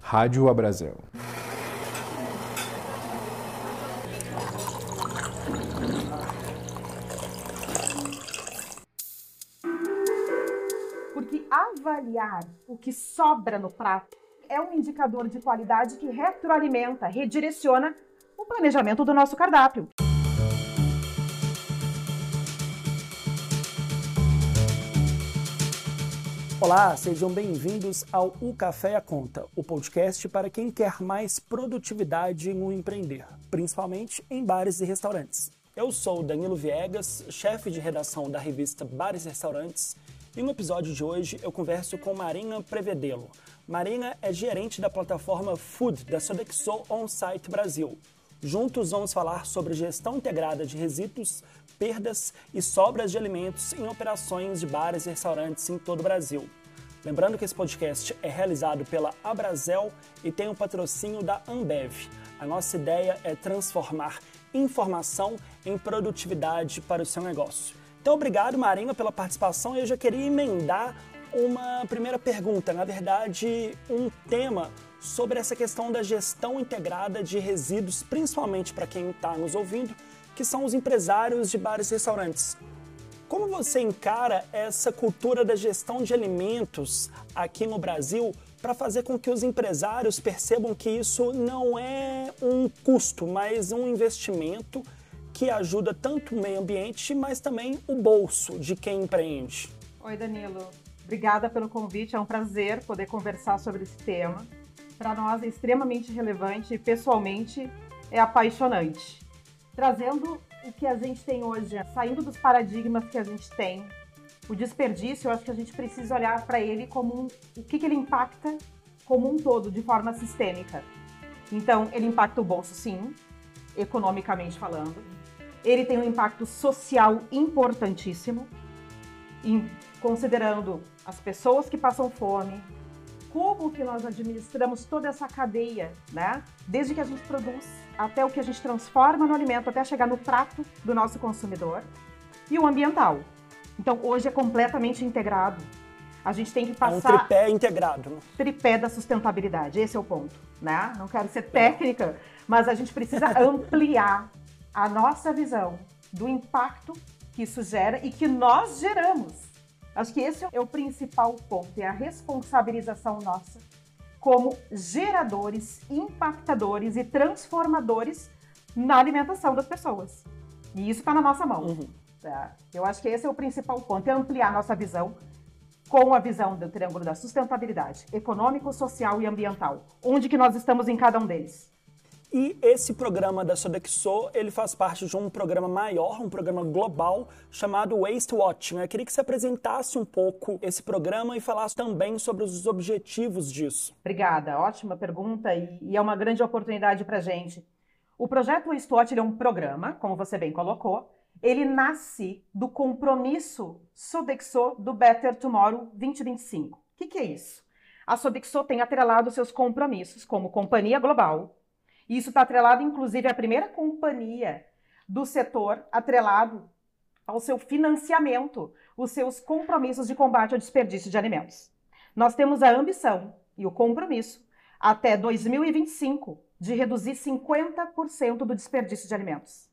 Rádio Abrazel. Porque avaliar o que sobra no prato é um indicador de qualidade que retroalimenta, redireciona o planejamento do nosso cardápio. Olá, sejam bem-vindos ao O Café a Conta, o podcast para quem quer mais produtividade no empreender, principalmente em bares e restaurantes. Eu sou Danilo Viegas, chefe de redação da revista Bares e Restaurantes, e no episódio de hoje eu converso com Marina Prevedelo. Marina é gerente da plataforma Food da Sodexo On-Site Brasil. Juntos vamos falar sobre gestão integrada de resíduos, perdas e sobras de alimentos em operações de bares e restaurantes em todo o Brasil. Lembrando que esse podcast é realizado pela Abrazel e tem o patrocínio da Ambev. A nossa ideia é transformar informação em produtividade para o seu negócio. Então, obrigado, Marina, pela participação. Eu já queria emendar uma primeira pergunta, na verdade, um tema sobre essa questão da gestão integrada de resíduos, principalmente para quem está nos ouvindo, que são os empresários de bares e restaurantes. Como você encara essa cultura da gestão de alimentos aqui no Brasil para fazer com que os empresários percebam que isso não é um custo, mas um investimento que ajuda tanto o meio ambiente, mas também o bolso de quem empreende? Oi, Danilo. Obrigada pelo convite. É um prazer poder conversar sobre esse tema. Para nós é extremamente relevante e pessoalmente é apaixonante. Trazendo o que a gente tem hoje, saindo dos paradigmas que a gente tem, o desperdício, eu acho que a gente precisa olhar para ele como um, o que, que ele impacta como um todo, de forma sistêmica. Então, ele impacta o bolso, sim, economicamente falando. Ele tem um impacto social importantíssimo, considerando as pessoas que passam fome, como que nós administramos toda essa cadeia, né? Desde que a gente produz até o que a gente transforma no alimento, até chegar no prato do nosso consumidor. E o ambiental. Então, hoje é completamente integrado. A gente tem que passar... É um tripé integrado. Né? Tripé da sustentabilidade, esse é o ponto, né? Não quero ser técnica, mas a gente precisa ampliar a nossa visão do impacto que isso gera e que nós geramos Acho que esse é o principal ponto, é a responsabilização nossa como geradores, impactadores e transformadores na alimentação das pessoas. E isso está na nossa mão. Uhum. Tá? Eu acho que esse é o principal ponto, é ampliar nossa visão com a visão do triângulo da sustentabilidade econômico, social e ambiental. Onde que nós estamos em cada um deles? E esse programa da Sodexo, ele faz parte de um programa maior, um programa global chamado Waste Watching. Eu queria que você apresentasse um pouco esse programa e falasse também sobre os objetivos disso. Obrigada, ótima pergunta e é uma grande oportunidade para gente. O projeto Waste Watch é um programa, como você bem colocou, ele nasce do compromisso Sodexo do Better Tomorrow 2025. O que, que é isso? A Sodexo tem atrelado seus compromissos como companhia global, isso está atrelado, inclusive, à primeira companhia do setor atrelado ao seu financiamento, os seus compromissos de combate ao desperdício de alimentos. Nós temos a ambição e o compromisso até 2025 de reduzir 50% do desperdício de alimentos.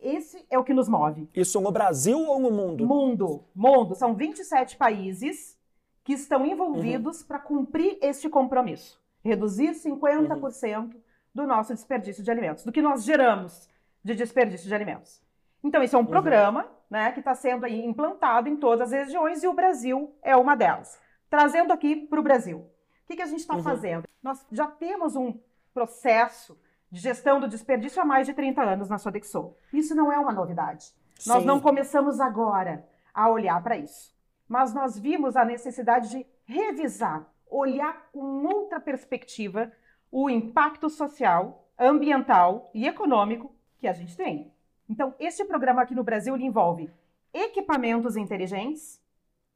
Esse é o que nos move. Isso no Brasil ou no mundo? Mundo. Mundo. São 27 países que estão envolvidos uhum. para cumprir este compromisso. Reduzir 50% uhum do nosso desperdício de alimentos, do que nós geramos de desperdício de alimentos. Então, isso é um uhum. programa né, que está sendo aí implantado em todas as regiões e o Brasil é uma delas. Trazendo aqui para o Brasil. O que, que a gente está uhum. fazendo? Nós já temos um processo de gestão do desperdício há mais de 30 anos na Sodexo. Isso não é uma novidade. Sim. Nós não começamos agora a olhar para isso. Mas nós vimos a necessidade de revisar, olhar com outra perspectiva o impacto social, ambiental e econômico que a gente tem. Então, este programa aqui no Brasil envolve equipamentos inteligentes,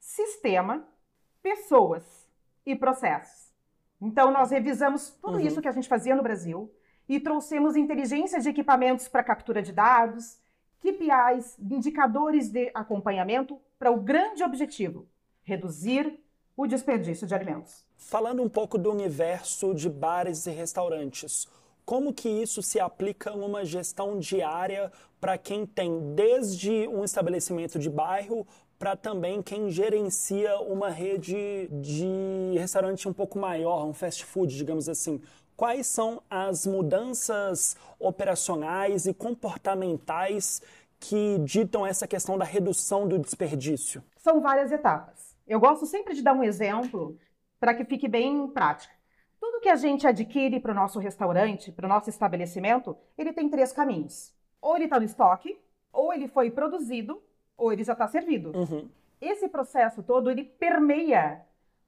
sistema, pessoas e processos. Então, nós revisamos tudo uhum. isso que a gente fazia no Brasil e trouxemos inteligência de equipamentos para captura de dados, KPIs, indicadores de acompanhamento para o grande objetivo: reduzir o desperdício de alimentos. Falando um pouco do universo de bares e restaurantes, como que isso se aplica numa gestão diária para quem tem desde um estabelecimento de bairro para também quem gerencia uma rede de restaurante um pouco maior, um fast food, digamos assim. Quais são as mudanças operacionais e comportamentais que ditam essa questão da redução do desperdício? São várias etapas. Eu gosto sempre de dar um exemplo para que fique bem prático. Tudo que a gente adquire para o nosso restaurante, para o nosso estabelecimento, ele tem três caminhos. Ou ele está no estoque, ou ele foi produzido, ou ele já está servido. Uhum. Esse processo todo, ele permeia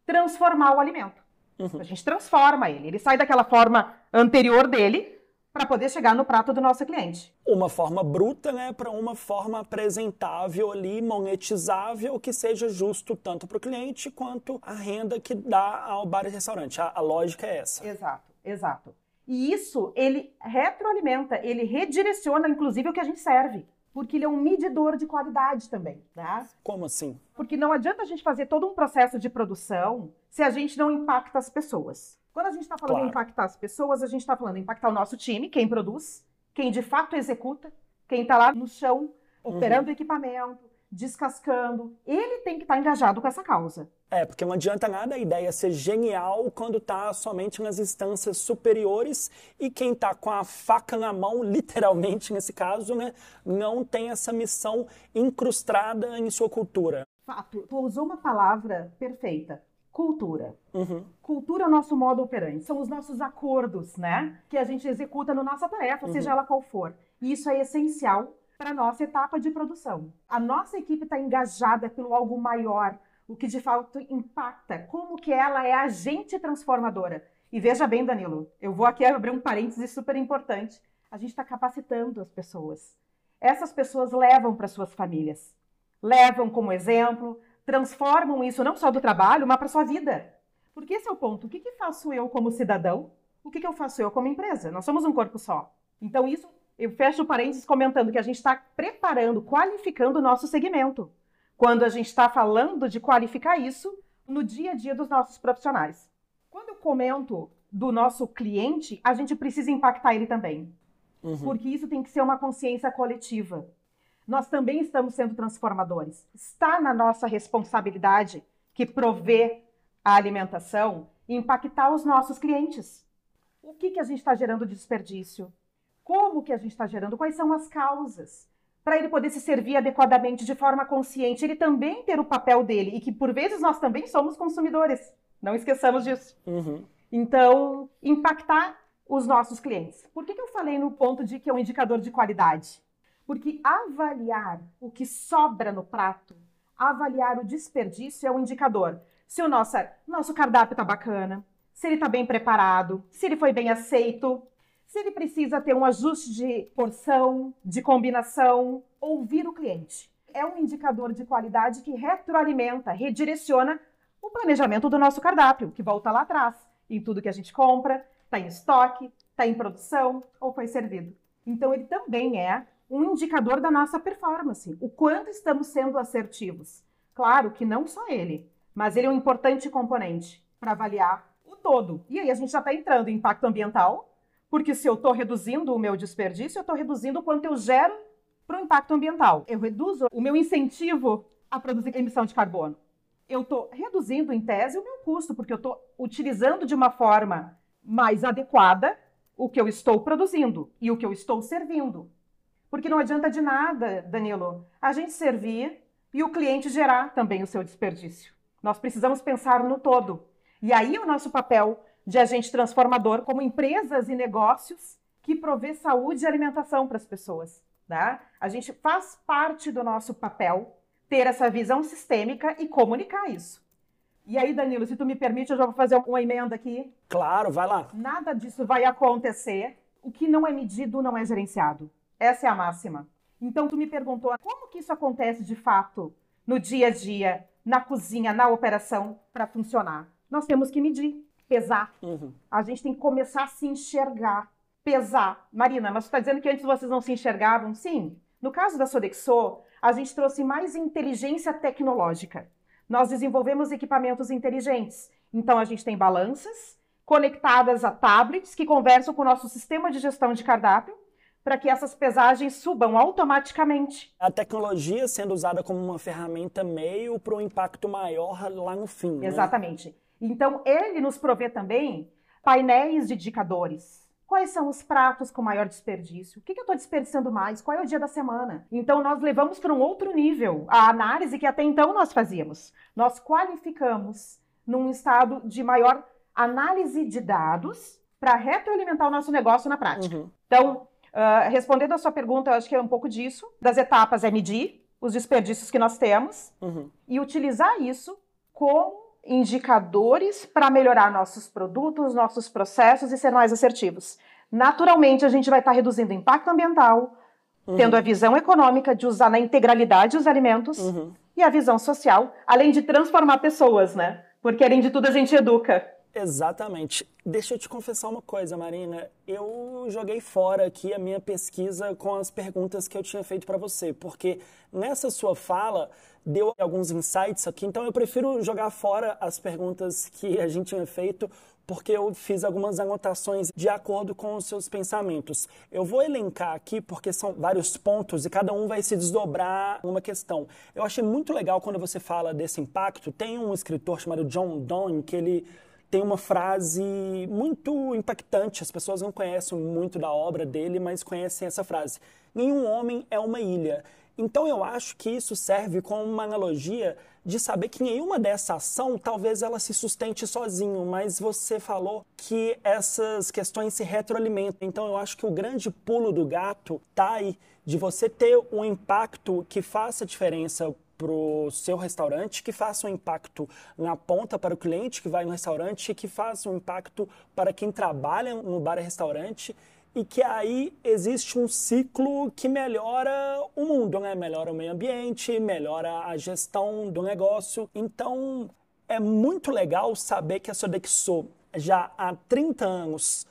transformar o alimento. Uhum. A gente transforma ele. Ele sai daquela forma anterior dele para poder chegar no prato do nosso cliente. Uma forma bruta, né, para uma forma apresentável ali, monetizável, que seja justo tanto para o cliente quanto a renda que dá ao bar e restaurante. A, a lógica é essa. Exato, exato. E isso ele retroalimenta, ele redireciona, inclusive, o que a gente serve. Porque ele é um medidor de qualidade também, tá? Como assim? Porque não adianta a gente fazer todo um processo de produção se a gente não impacta as pessoas. Quando a gente está falando Claro. em impactar as pessoas, a gente está falando em impactar o nosso time, quem produz, quem de fato executa, quem está lá no chão, operando o equipamento, descascando. Ele tem que estar engajado com essa causa. É, porque não adianta nada a ideia ser genial quando está somente nas instâncias superiores e quem está com a faca na mão, literalmente nesse caso, né, não tem essa missão incrustada em sua cultura. Fato. Tu usou uma palavra perfeita. Cultura. Uhum. Cultura é o nosso modo operante, são os nossos acordos, né? Que a gente executa na nossa tarefa, seja ela qual for. E isso é essencial para a nossa etapa de produção. A nossa equipe está engajada pelo algo maior, o que de fato impacta, como que ela é agente transformadora. E veja bem, Danilo, eu vou aqui abrir um parênteses super importante. A gente está capacitando as pessoas. Essas pessoas levam para suas famílias, levam como exemplo, transformam isso não só do trabalho, mas para sua vida. Porque esse é o ponto. O que, que faço eu como cidadão? O que, que eu faço eu como empresa? Nós somos um corpo só. Então, isso, eu fecho o parênteses comentando que a gente está preparando, qualificando o nosso segmento. Quando a gente está falando de qualificar isso no dia a dia dos nossos profissionais. Quando eu comento do nosso cliente, a gente precisa impactar ele também. Uhum. Porque isso tem que ser uma consciência coletiva. Nós também estamos sendo transformadores. Está na nossa responsabilidade, que provê a alimentação, impactar os nossos clientes. O que, que a gente está gerando de desperdício? Como que a gente está gerando? Quais são as causas? Para ele poder se servir adequadamente, de forma consciente, ele também ter o papel dele, e que por vezes nós também somos consumidores. Não esqueçamos disso. Uhum. Então, impactar os nossos clientes. Por que, que eu falei no ponto de que é um indicador de qualidade? Porque avaliar o que sobra no prato, avaliar o desperdício é um indicador. Se o nosso, nosso cardápio está bacana, se ele está bem preparado, se ele foi bem aceito, se ele precisa ter um ajuste de porção, de combinação, ouvir o cliente. É um indicador de qualidade que retroalimenta, redireciona o planejamento do nosso cardápio, que volta lá atrás, em tudo que a gente compra, está em estoque, está em produção ou foi servido. Então, ele também é um indicador da nossa performance, o quanto estamos sendo assertivos. Claro que não só ele, mas ele é um importante componente para avaliar o todo. E aí a gente já está entrando em impacto ambiental, porque se eu estou reduzindo o meu desperdício, eu estou reduzindo o quanto eu gero para o impacto ambiental. Eu reduzo o meu incentivo a produzir emissão de carbono. Eu estou reduzindo, em tese, o meu custo, porque eu estou utilizando de uma forma mais adequada o que eu estou produzindo e o que eu estou servindo. Porque não adianta de nada, Danilo, a gente servir e o cliente gerar também o seu desperdício. Nós precisamos pensar no todo. E aí o nosso papel de agente transformador como empresas e negócios que provê saúde e alimentação para as pessoas. Tá? A gente faz parte do nosso papel ter essa visão sistêmica e comunicar isso. E aí, Danilo, se tu me permite, eu já vou fazer uma emenda aqui. Claro, vai lá. Nada disso vai acontecer. O que não é medido não é gerenciado. Essa é a máxima. Então, tu me perguntou como que isso acontece de fato no dia a dia, na cozinha, na operação, para funcionar. Nós temos que medir, pesar. Uhum. A gente tem que começar a se enxergar, pesar. Marina, mas você está dizendo que antes vocês não se enxergavam? Sim. No caso da Sodexo, a gente trouxe mais inteligência tecnológica. nós desenvolvemos equipamentos inteligentes. Então, a gente tem balanças conectadas a tablets que conversam com o nosso sistema de gestão de cardápio para que essas pesagens subam automaticamente. A tecnologia sendo usada como uma ferramenta meio para um impacto maior lá no fim. Né? Exatamente. Então, ele nos provê também painéis de indicadores. Quais são os pratos com maior desperdício? O que, eu estou desperdiçando mais? Qual é o dia da semana? Então, nós levamos para um outro nível a análise que até então nós fazíamos. Nós qualificamos num estado de maior análise de dados para retroalimentar o nosso negócio na prática. Uhum. Então, uh, respondendo a sua pergunta, eu acho que é um pouco disso. Das etapas é medir os desperdícios que nós temos uhum. e utilizar isso como indicadores para melhorar nossos produtos, nossos processos e ser mais assertivos. Naturalmente, a gente vai estar tá reduzindo o impacto ambiental, uhum. tendo a visão econômica de usar na integralidade os alimentos uhum. e a visão social, além de transformar pessoas, né? Porque além de tudo a gente educa. Exatamente. Deixa eu te confessar uma coisa, Marina. Eu joguei fora aqui a minha pesquisa com as perguntas que eu tinha feito para você, porque nessa sua fala deu alguns insights aqui, então eu prefiro jogar fora as perguntas que a gente tinha feito, porque eu fiz algumas anotações de acordo com os seus pensamentos. Eu vou elencar aqui porque são vários pontos e cada um vai se desdobrar uma questão. Eu achei muito legal quando você fala desse impacto. Tem um escritor chamado John Donne que ele tem uma frase muito impactante. As pessoas não conhecem muito da obra dele, mas conhecem essa frase: Nenhum homem é uma ilha. Então eu acho que isso serve como uma analogia de saber que nenhuma dessa ação talvez ela se sustente sozinho, mas você falou que essas questões se retroalimentam. Então eu acho que o grande pulo do gato tá aí de você ter um impacto que faça diferença para o seu restaurante, que faça um impacto na ponta para o cliente que vai no restaurante, que faça um impacto para quem trabalha no bar e restaurante e que aí existe um ciclo que melhora o mundo, né? Melhora o meio ambiente, melhora a gestão do negócio. Então, é muito legal saber que a Sodexo já há 30 anos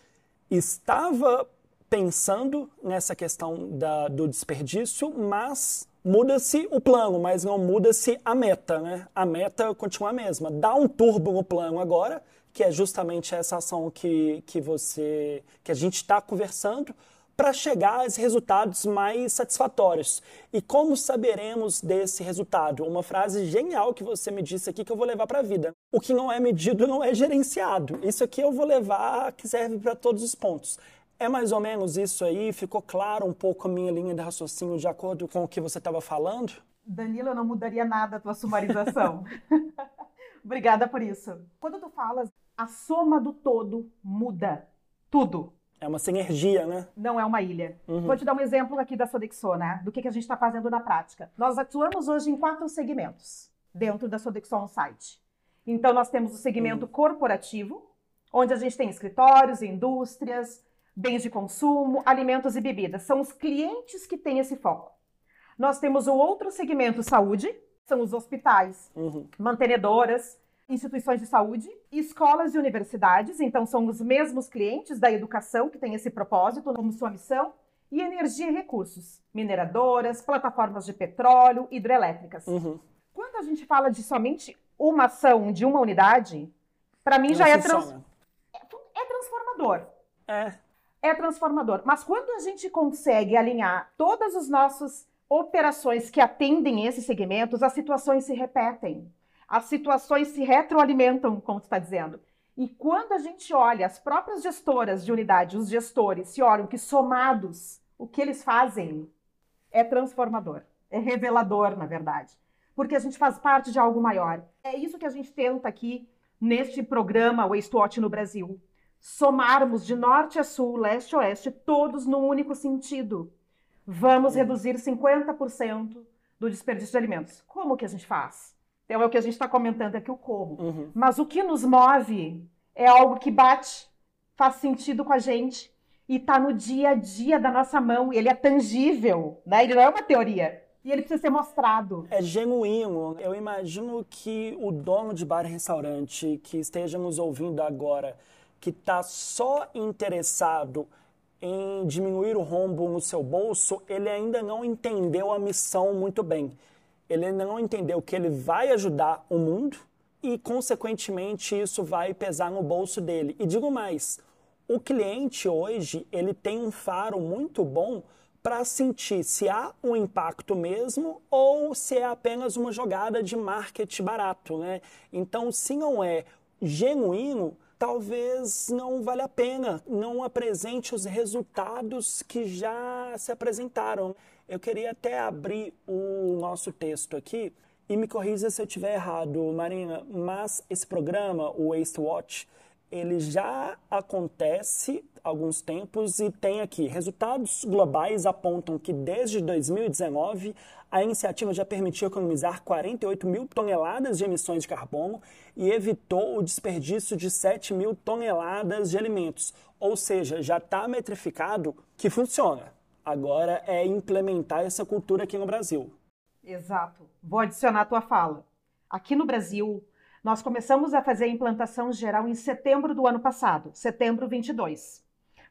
estava pensando nessa questão da, do desperdício, mas muda-se o plano, mas não muda-se a meta, né? A meta continua a mesma. Dá um turbo no plano agora, que é justamente essa ação que, que você, que a gente está conversando, para chegar a resultados mais satisfatórios. E como saberemos desse resultado? Uma frase genial que você me disse aqui que eu vou levar para a vida. O que não é medido não é gerenciado. Isso aqui eu vou levar que serve para todos os pontos. É mais ou menos isso aí? Ficou claro um pouco a minha linha de raciocínio de acordo com o que você estava falando? Danilo, eu não mudaria nada a tua sumarização. Obrigada por isso. Quando tu falas, a soma do todo muda tudo. É uma sinergia, né? Não é uma ilha. Uhum. Vou te dar um exemplo aqui da Sodexo, né? Do que, que a gente está fazendo na prática. Nós atuamos hoje em quatro segmentos dentro da Sodexo On-Site. Então, nós temos o segmento uhum. corporativo, onde a gente tem escritórios, indústrias, bens de consumo, alimentos e bebidas. São os clientes que têm esse foco. Nós temos o outro segmento saúde, são os hospitais, uhum. mantenedoras, instituições de saúde, escolas e universidades, então são os mesmos clientes da educação que têm esse propósito como sua missão, e energia e recursos, mineradoras, plataformas de petróleo, hidrelétricas. Uhum. Quando a gente fala de somente uma ação de uma unidade, para mim Não já é, trans... é, é transformador. É é transformador. Mas quando a gente consegue alinhar todas as nossas operações que atendem esses segmentos, as situações se repetem. As situações se retroalimentam, como tu está dizendo. E quando a gente olha as próprias gestoras de unidade, os gestores, se olham que somados, o que eles fazem é transformador, é revelador, na verdade. Porque a gente faz parte de algo maior. É isso que a gente tenta aqui neste programa Waste Watch no Brasil somarmos de norte a sul, leste a oeste, todos num único sentido. Vamos uhum. reduzir 50% do desperdício de alimentos. Como que a gente faz? Então é o que a gente está comentando aqui, o como. Uhum. Mas o que nos move é algo que bate, faz sentido com a gente e está no dia a dia da nossa mão. Ele é tangível, né? Ele não é uma teoria. E ele precisa ser mostrado. É genuíno. Eu imagino que o dono de bar e restaurante que esteja nos ouvindo agora que está só interessado em diminuir o rombo no seu bolso, ele ainda não entendeu a missão muito bem. ele não entendeu que ele vai ajudar o mundo e, consequentemente, isso vai pesar no bolso dele. E digo mais, o cliente hoje ele tem um faro muito bom para sentir se há um impacto mesmo ou se é apenas uma jogada de marketing barato, né? Então, se não é genuíno, talvez não valha a pena, não apresente os resultados que já se apresentaram. Eu queria até abrir o nosso texto aqui e me corrija se eu estiver errado, Marina, mas esse programa, o Waste Watch, ele já acontece há alguns tempos e tem aqui resultados globais apontam que desde 2019 a iniciativa já permitiu economizar 48 mil toneladas de emissões de carbono e evitou o desperdício de 7 mil toneladas de alimentos. Ou seja, já está metrificado que funciona. Agora é implementar essa cultura aqui no Brasil. Exato. Vou adicionar a tua fala. Aqui no Brasil, nós começamos a fazer a implantação geral em setembro do ano passado, setembro 22.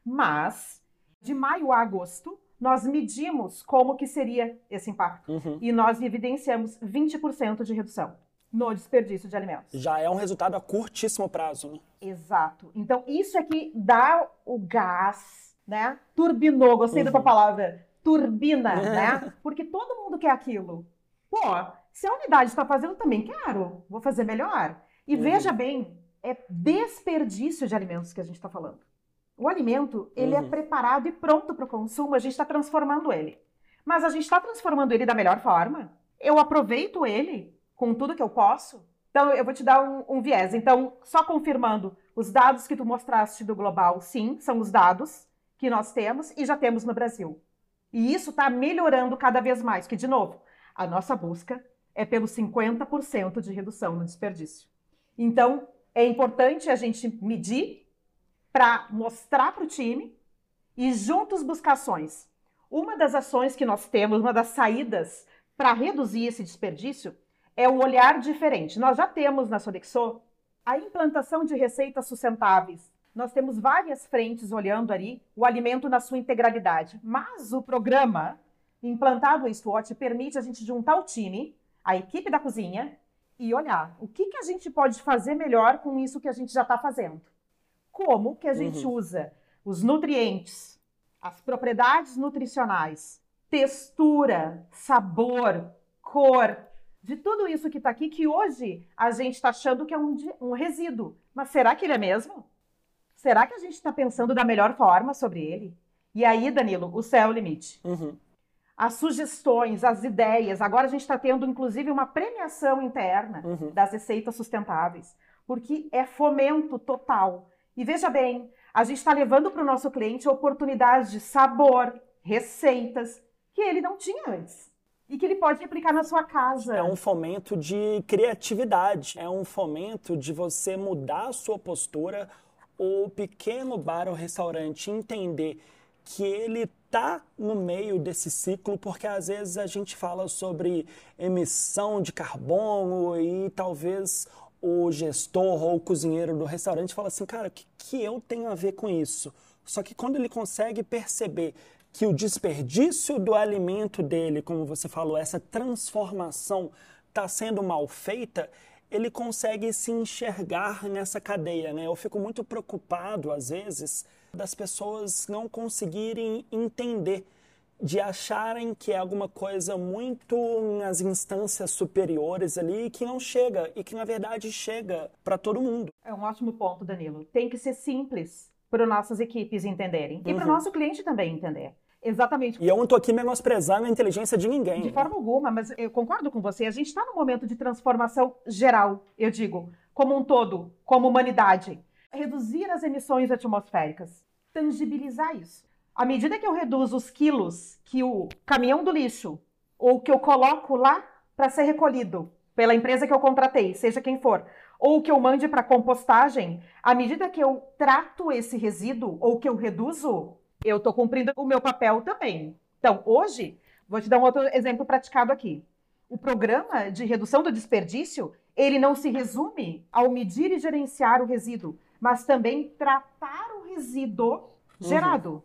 Mas, de maio a agosto, nós medimos como que seria esse impacto. Uhum. E nós evidenciamos 20% de redução no desperdício de alimentos. Já é um resultado a curtíssimo prazo, né? Exato. Então, isso é que dá o gás, né? Turbinou, gostei uhum. da tua palavra. Turbina, né? Porque todo mundo quer aquilo. Pô, se a unidade está fazendo, também quero. Vou fazer melhor. E uhum. veja bem, é desperdício de alimentos que a gente está falando. O alimento, ele é uhum. é preparado e pronto para o consumo, a gente está transformando ele. Mas a gente está transformando ele da melhor forma? Eu aproveito ele com tudo que eu posso? Então, eu vou te dar um, um viés. Então, só confirmando, os dados que tu mostraste do global, sim, são os dados que nós temos e já temos no Brasil. E isso está melhorando cada vez mais, que, de novo, a nossa busca é pelo 50% de redução no desperdício. Então, é importante a gente medir para mostrar para o time e juntos buscar ações. Uma das ações que nós temos, uma das saídas para reduzir esse desperdício é o olhar diferente. Nós já temos na Sodexo a implantação de receitas sustentáveis. Nós temos várias frentes olhando ali o alimento na sua integralidade. Mas o programa implantado o SWOT permite a gente juntar o time a equipe da cozinha e olhar o que, que a gente pode fazer melhor com isso que a gente já está fazendo. Como que a gente uhum. usa os nutrientes, as propriedades nutricionais, textura, sabor, cor, de tudo isso que está aqui, que hoje a gente está achando que é um, um resíduo. Mas será que ele é mesmo? Será que a gente está pensando da melhor forma sobre ele? E aí, Danilo, o céu é o limite. Uhum as sugestões, as ideias. Agora a gente está tendo, inclusive, uma premiação interna uhum. das receitas sustentáveis, porque é fomento total. E veja bem, a gente está levando para o nosso cliente oportunidades de sabor, receitas, que ele não tinha antes. E que ele pode replicar na sua casa. É um fomento de criatividade, é um fomento de você mudar a sua postura, o pequeno bar ou restaurante entender que ele está no meio desse ciclo, porque às vezes a gente fala sobre emissão de carbono e talvez o gestor ou o cozinheiro do restaurante fala assim, cara, o que, que eu tenho a ver com isso? Só que quando ele consegue perceber que o desperdício do alimento dele, como você falou, essa transformação está sendo mal feita, ele consegue se enxergar nessa cadeia, né? Eu fico muito preocupado às vezes das pessoas não conseguirem entender, de acharem que é alguma coisa muito nas instâncias superiores ali que não chega e que na verdade chega para todo mundo. É um ótimo ponto, Danilo. Tem que ser simples para nossas equipes entenderem e uhum. para o nosso cliente também entender. Exatamente. E eu não estou aqui menosprezando a inteligência de ninguém. De forma alguma, mas eu concordo com você. A gente está num momento de transformação geral, eu digo, como um todo, como humanidade reduzir as emissões atmosféricas, tangibilizar isso. À medida que eu reduzo os quilos que o caminhão do lixo ou que eu coloco lá para ser recolhido pela empresa que eu contratei, seja quem for, ou que eu mande para compostagem, à medida que eu trato esse resíduo ou que eu reduzo, eu estou cumprindo o meu papel também. Então, hoje, vou te dar um outro exemplo praticado aqui. O programa de redução do desperdício, ele não se resume ao medir e gerenciar o resíduo, mas também tratar o resíduo uhum. gerado. Uhum.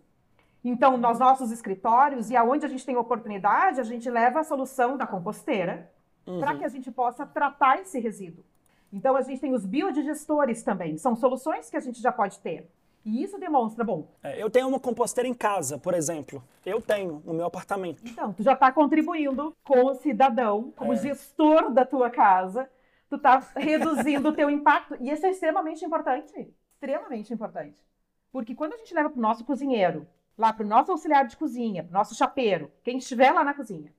Então, nos nossos escritórios e aonde a gente tem oportunidade, a gente leva a solução da composteira uhum. para que a gente possa tratar esse resíduo. Então, a gente tem os biodigestores também, são soluções que a gente já pode ter. E isso demonstra, bom. É, eu tenho uma composteira em casa, por exemplo. Eu tenho no meu apartamento. Então, tu já está contribuindo com o cidadão, como é. gestor da tua casa. Tu está reduzindo o teu impacto. E isso é extremamente importante. Extremamente importante. Porque quando a gente leva para o nosso cozinheiro, lá para o nosso auxiliar de cozinha, para o nosso chapeiro, quem estiver lá na cozinha,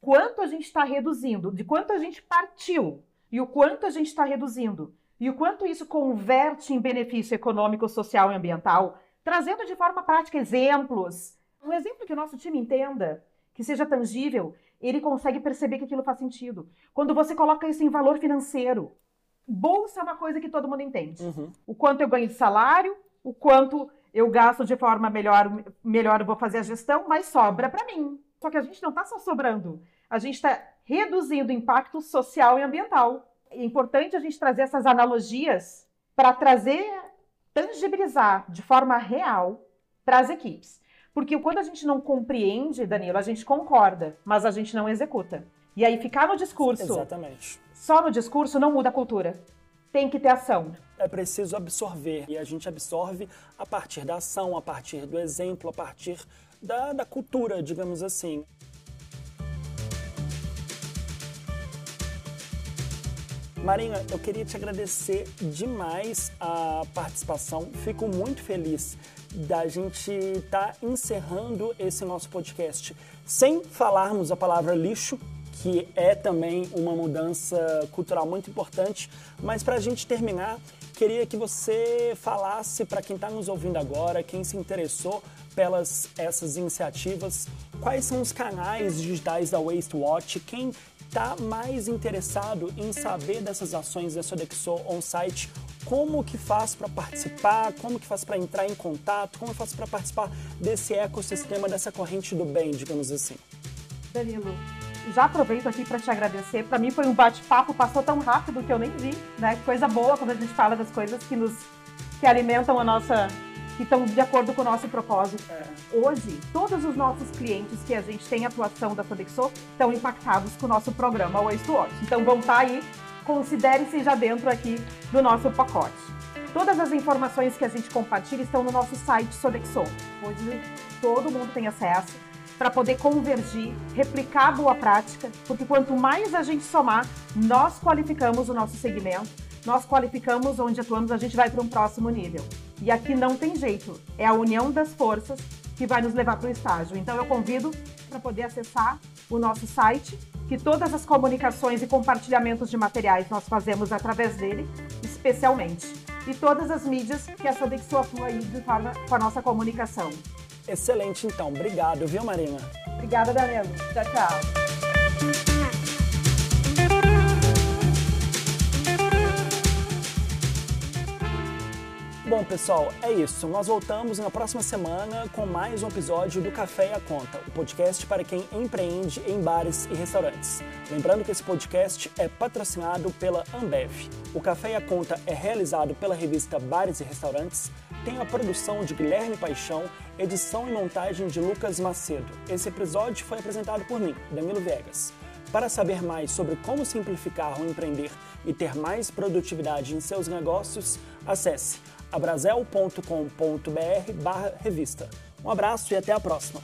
quanto a gente está reduzindo, de quanto a gente partiu e o quanto a gente está reduzindo e o quanto isso converte em benefício econômico, social e ambiental, trazendo de forma prática exemplos. Um exemplo que o nosso time entenda, que seja tangível, ele consegue perceber que aquilo faz sentido. Quando você coloca isso em valor financeiro, bolsa é uma coisa que todo mundo entende. Uhum. O quanto eu ganho de salário, o quanto eu gasto de forma melhor, melhor eu vou fazer a gestão, mas sobra para mim. Só que a gente não está só sobrando, a gente está reduzindo o impacto social e ambiental é importante a gente trazer essas analogias para trazer, tangibilizar de forma real para as equipes. Porque quando a gente não compreende, Danilo, a gente concorda, mas a gente não executa. E aí ficar no discurso. Exatamente. Só no discurso não muda a cultura. Tem que ter ação. É preciso absorver. E a gente absorve a partir da ação, a partir do exemplo, a partir da, da cultura, digamos assim. Marinha, eu queria te agradecer demais a participação. Fico muito feliz da gente estar tá encerrando esse nosso podcast sem falarmos a palavra lixo, que é também uma mudança cultural muito importante. Mas para a gente terminar, queria que você falasse para quem está nos ouvindo agora, quem se interessou pelas essas iniciativas, quais são os canais digitais da Waste Watch, quem está mais interessado em saber dessas ações da Sodexo on-site, como que faz para participar, como que faz para entrar em contato, como faz para participar desse ecossistema, dessa corrente do bem, digamos assim. Danilo, já aproveito aqui para te agradecer. Para mim foi um bate-papo, passou tão rápido que eu nem vi, né? Coisa boa quando a gente fala das coisas que nos que alimentam a nossa que estão de acordo com o nosso propósito. É. Hoje, todos os nossos clientes que a gente tem atuação da Sodexo estão impactados com o nosso programa Waste Watch. Então vão estar tá aí, considere-se já dentro aqui do nosso pacote. Todas as informações que a gente compartilha estão no nosso site Sodexo, onde todo mundo tem acesso para poder convergir, replicar a boa prática, porque quanto mais a gente somar, nós qualificamos o nosso segmento, nós qualificamos onde atuamos, a gente vai para um próximo nível. E aqui não tem jeito, é a união das forças que vai nos levar para o estágio. Então eu convido para poder acessar o nosso site, que todas as comunicações e compartilhamentos de materiais nós fazemos através dele, especialmente. E todas as mídias que a Sodexo atua aí de forma com a nossa comunicação. Excelente, então. Obrigado, viu, Marina? Obrigada, Danilo. Tchau, tchau. Bom, pessoal, é isso. Nós voltamos na próxima semana com mais um episódio do Café e a Conta, o podcast para quem empreende em bares e restaurantes. Lembrando que esse podcast é patrocinado pela Ambev. O Café e a Conta é realizado pela revista Bares e Restaurantes, tem a produção de Guilherme Paixão, edição e montagem de Lucas Macedo. Esse episódio foi apresentado por mim, Danilo Viegas. Para saber mais sobre como simplificar o empreender e ter mais produtividade em seus negócios, acesse abrazel.com.br revista. Um abraço e até a próxima!